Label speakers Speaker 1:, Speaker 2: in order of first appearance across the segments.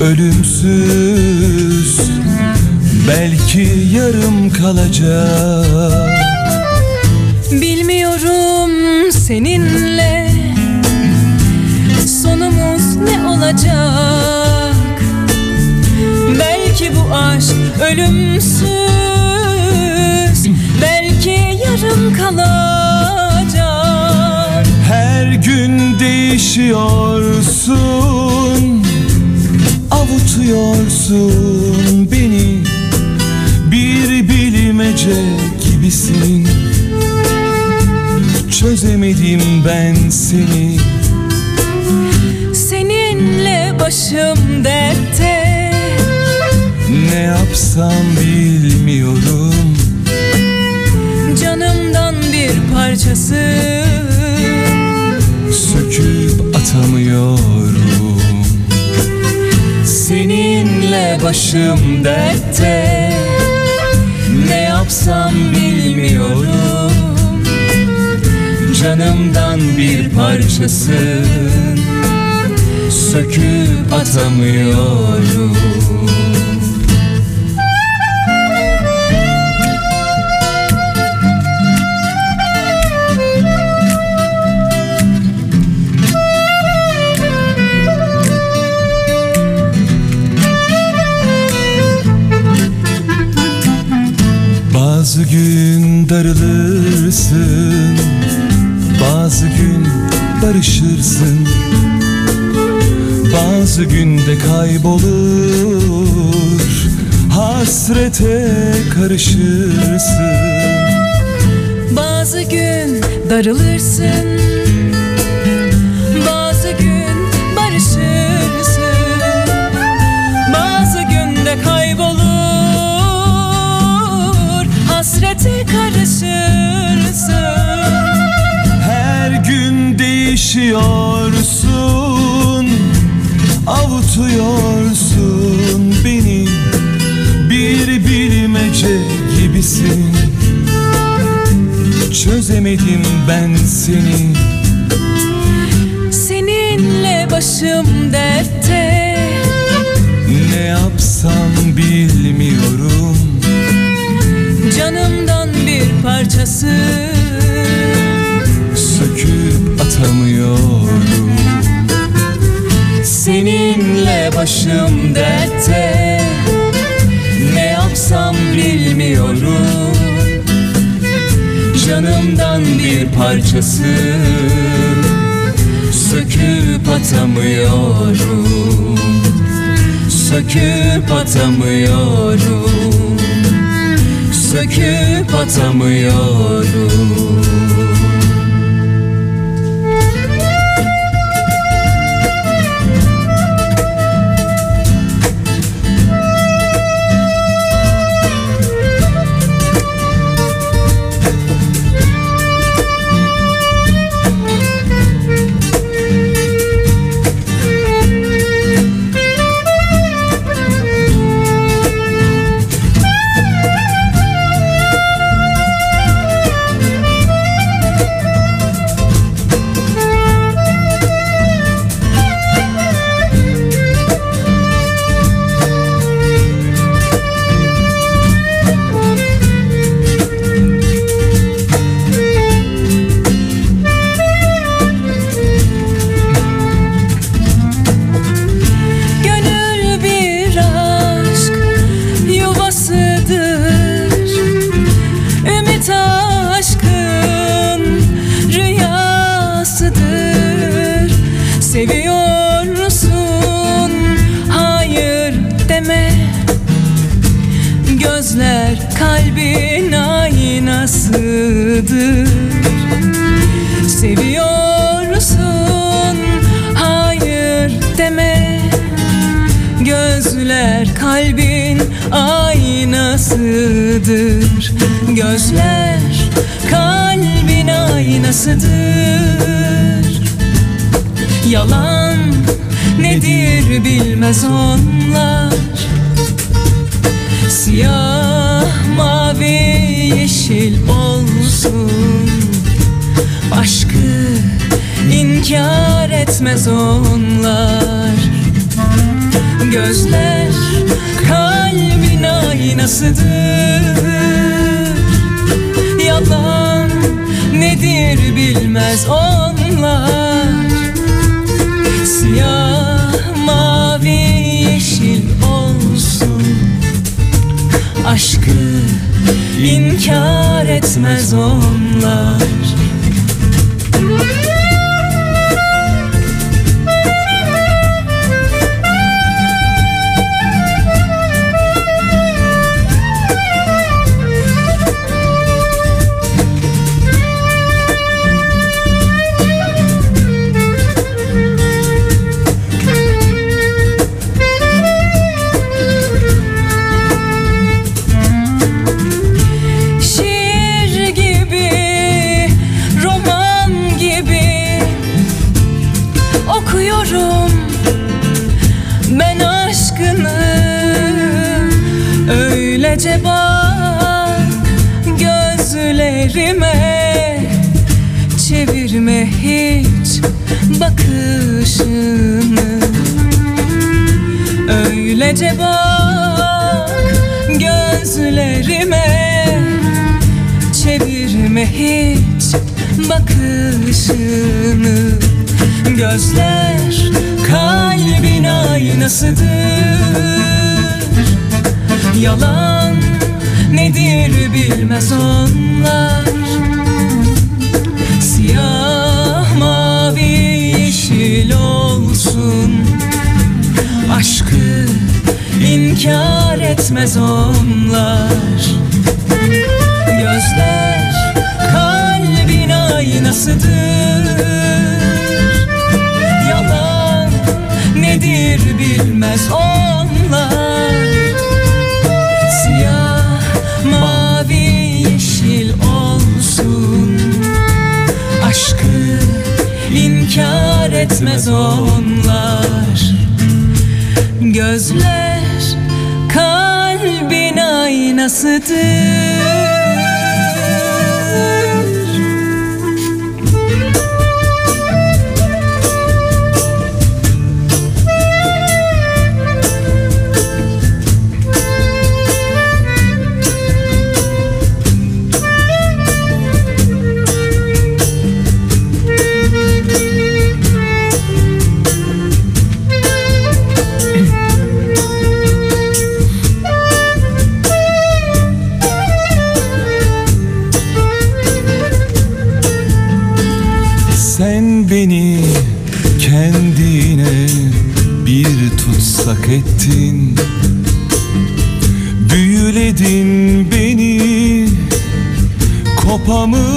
Speaker 1: Ölümsüz Belki yarım kalacak.
Speaker 2: Bilmiyorum seninle Sonumuz ne olacak? Belki bu aşk ölümsüz Belki yarım kalacak.
Speaker 1: Her gün değişiyorsun Avutuyorsun beni. Bir bilmece gibisin. Çözemedim ben seni.
Speaker 2: Seninle başım dertte.
Speaker 1: Ne yapsam bilmiyorum.
Speaker 2: Canımdan bir parçası.
Speaker 1: Söküp atamıyorum Seninle başım dertte. Ne yapsam bilmiyorum. Canımdan bir parçası Söküp atamıyorum Bazı gün barışırsın Bazı günde kaybolur. Hasrete karışırsın.
Speaker 2: Bazı gün darılırsın Bazı gün barışırsın Bazı günde kaybolur. Hasrete karışırsın
Speaker 1: gün değişiyorsun Avutuyorsun beni. Bir bilmece gibisin. Çözemedim ben seni.
Speaker 2: Seninle başım dertte.
Speaker 1: Ne yapsam bilmiyorum.
Speaker 2: Canımdan bir parçası.
Speaker 1: Söküp atamıyorum. Seninle başım dertte. Ne yapsam bilmiyorum. Canımdan bir parçası Söküp atamıyorum. Söküp atamıyorum. Söküp atamıyorum
Speaker 2: aynasıdır Seviyorsun hayır deme. Gözler kalbin aynasıdır. Gözler kalbin aynasıdır. Yalan nedir bilmez onlar. Siyah, mavi, yeşil olsun. Aşkı inkar etmez onlar. Gözler kalbin aynasıdır. Yalan nedir bilmez onlar Aşkı inkar etmez onlar çevirme hiç bakışını. Öylece bak gözlerime. Çevirme hiç bakışını. Gözler kalbin aynasıdır. Yalan nedir bilmez onlar inkar etmez onlar. Gözler kalbin aynasıdır. Yalan nedir bilmez onlar. Siyah mavi yeşil olsun. Aşkı inkar etmez onlar aynasıdır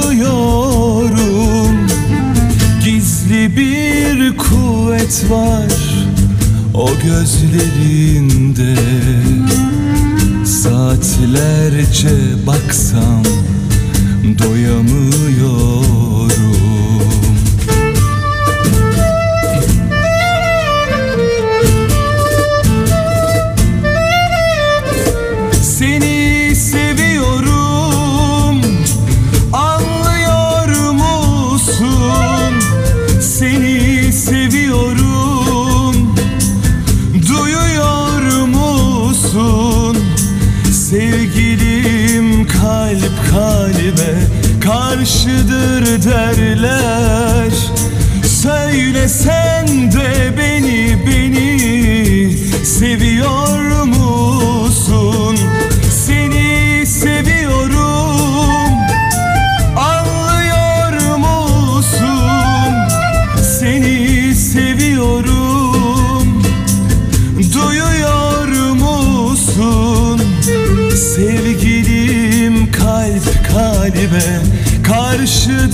Speaker 1: kopamıyorum Gizli bir kuvvet var o gözlerinde. Saatlerce baksam doyamıyorum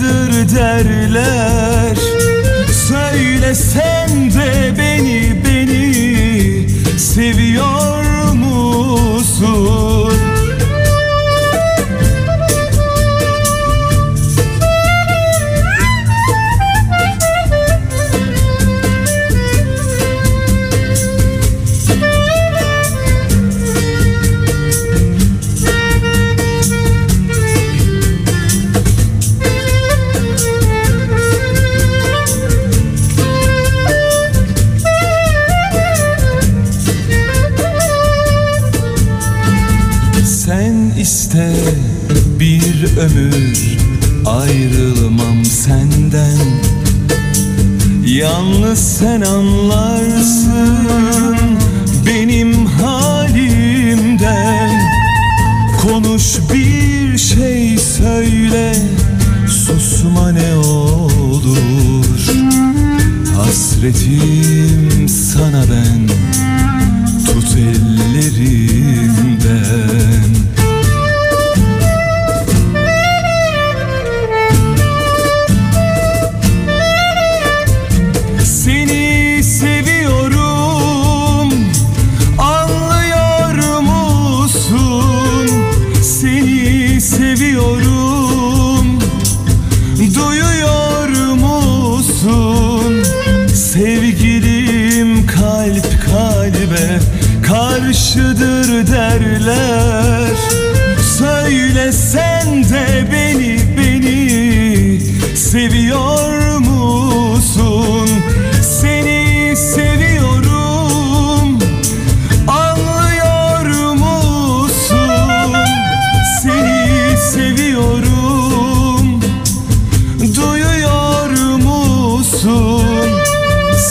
Speaker 1: karşıdır derler. Söyle sen de beni beni seviyor ömür ayrılmam senden. Yalnız sen anlarsın benim halimden. Konuş bir şey söyle susma ne olur. Hasretim sana ben sen de beni beni seviyor musun? Seni seviyorum Anlıyor musun? Seni seviyorum Duyuyor musun?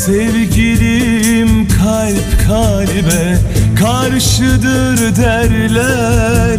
Speaker 1: Sevgilim kalp kalbe karşıdır derler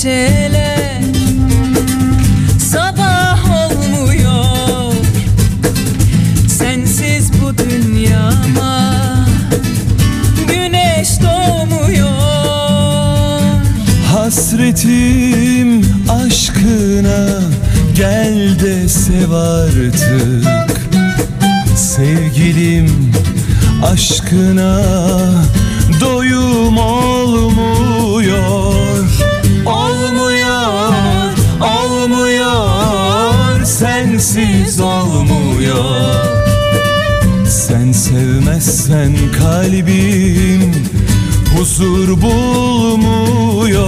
Speaker 2: geceler Sabah olmuyor. Sensiz bu dünyama Güneş doğmuyor.
Speaker 1: Hasretim aşkına gel de sev artık. Sevgilim aşkına doyum olmuyor olmuyor Sen sevmezsen kalbim huzur bulmuyor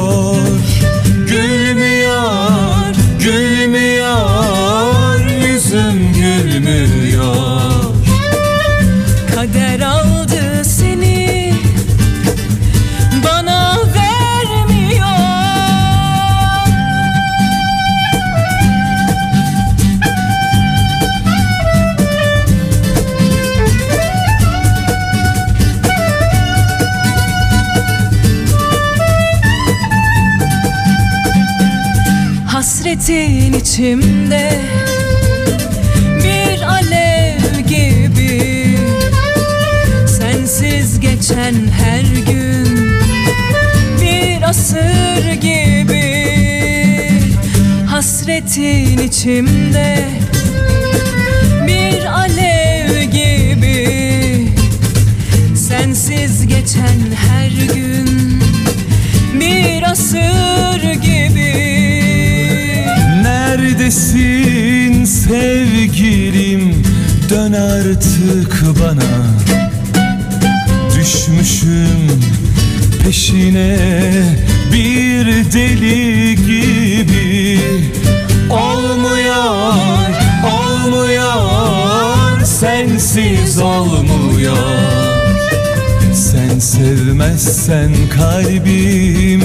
Speaker 2: Hasretin içimde bir alev gibi. Sensiz geçen her gün bir asır gibi. Hasretin içimde bir alev gibi. Sensiz geçen her gün bir asır gibi
Speaker 1: sevgilim dön artık bana. Düşmüşüm peşine bir deli gibi. Olmuyor, olmuyor Sensiz olmuyor. Sen sevmezsen kalbim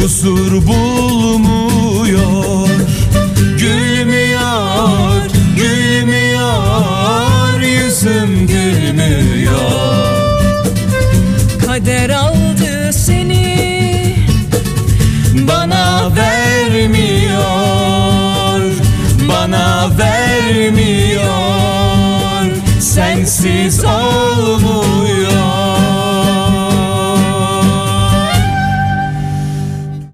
Speaker 1: huzur bulmuyor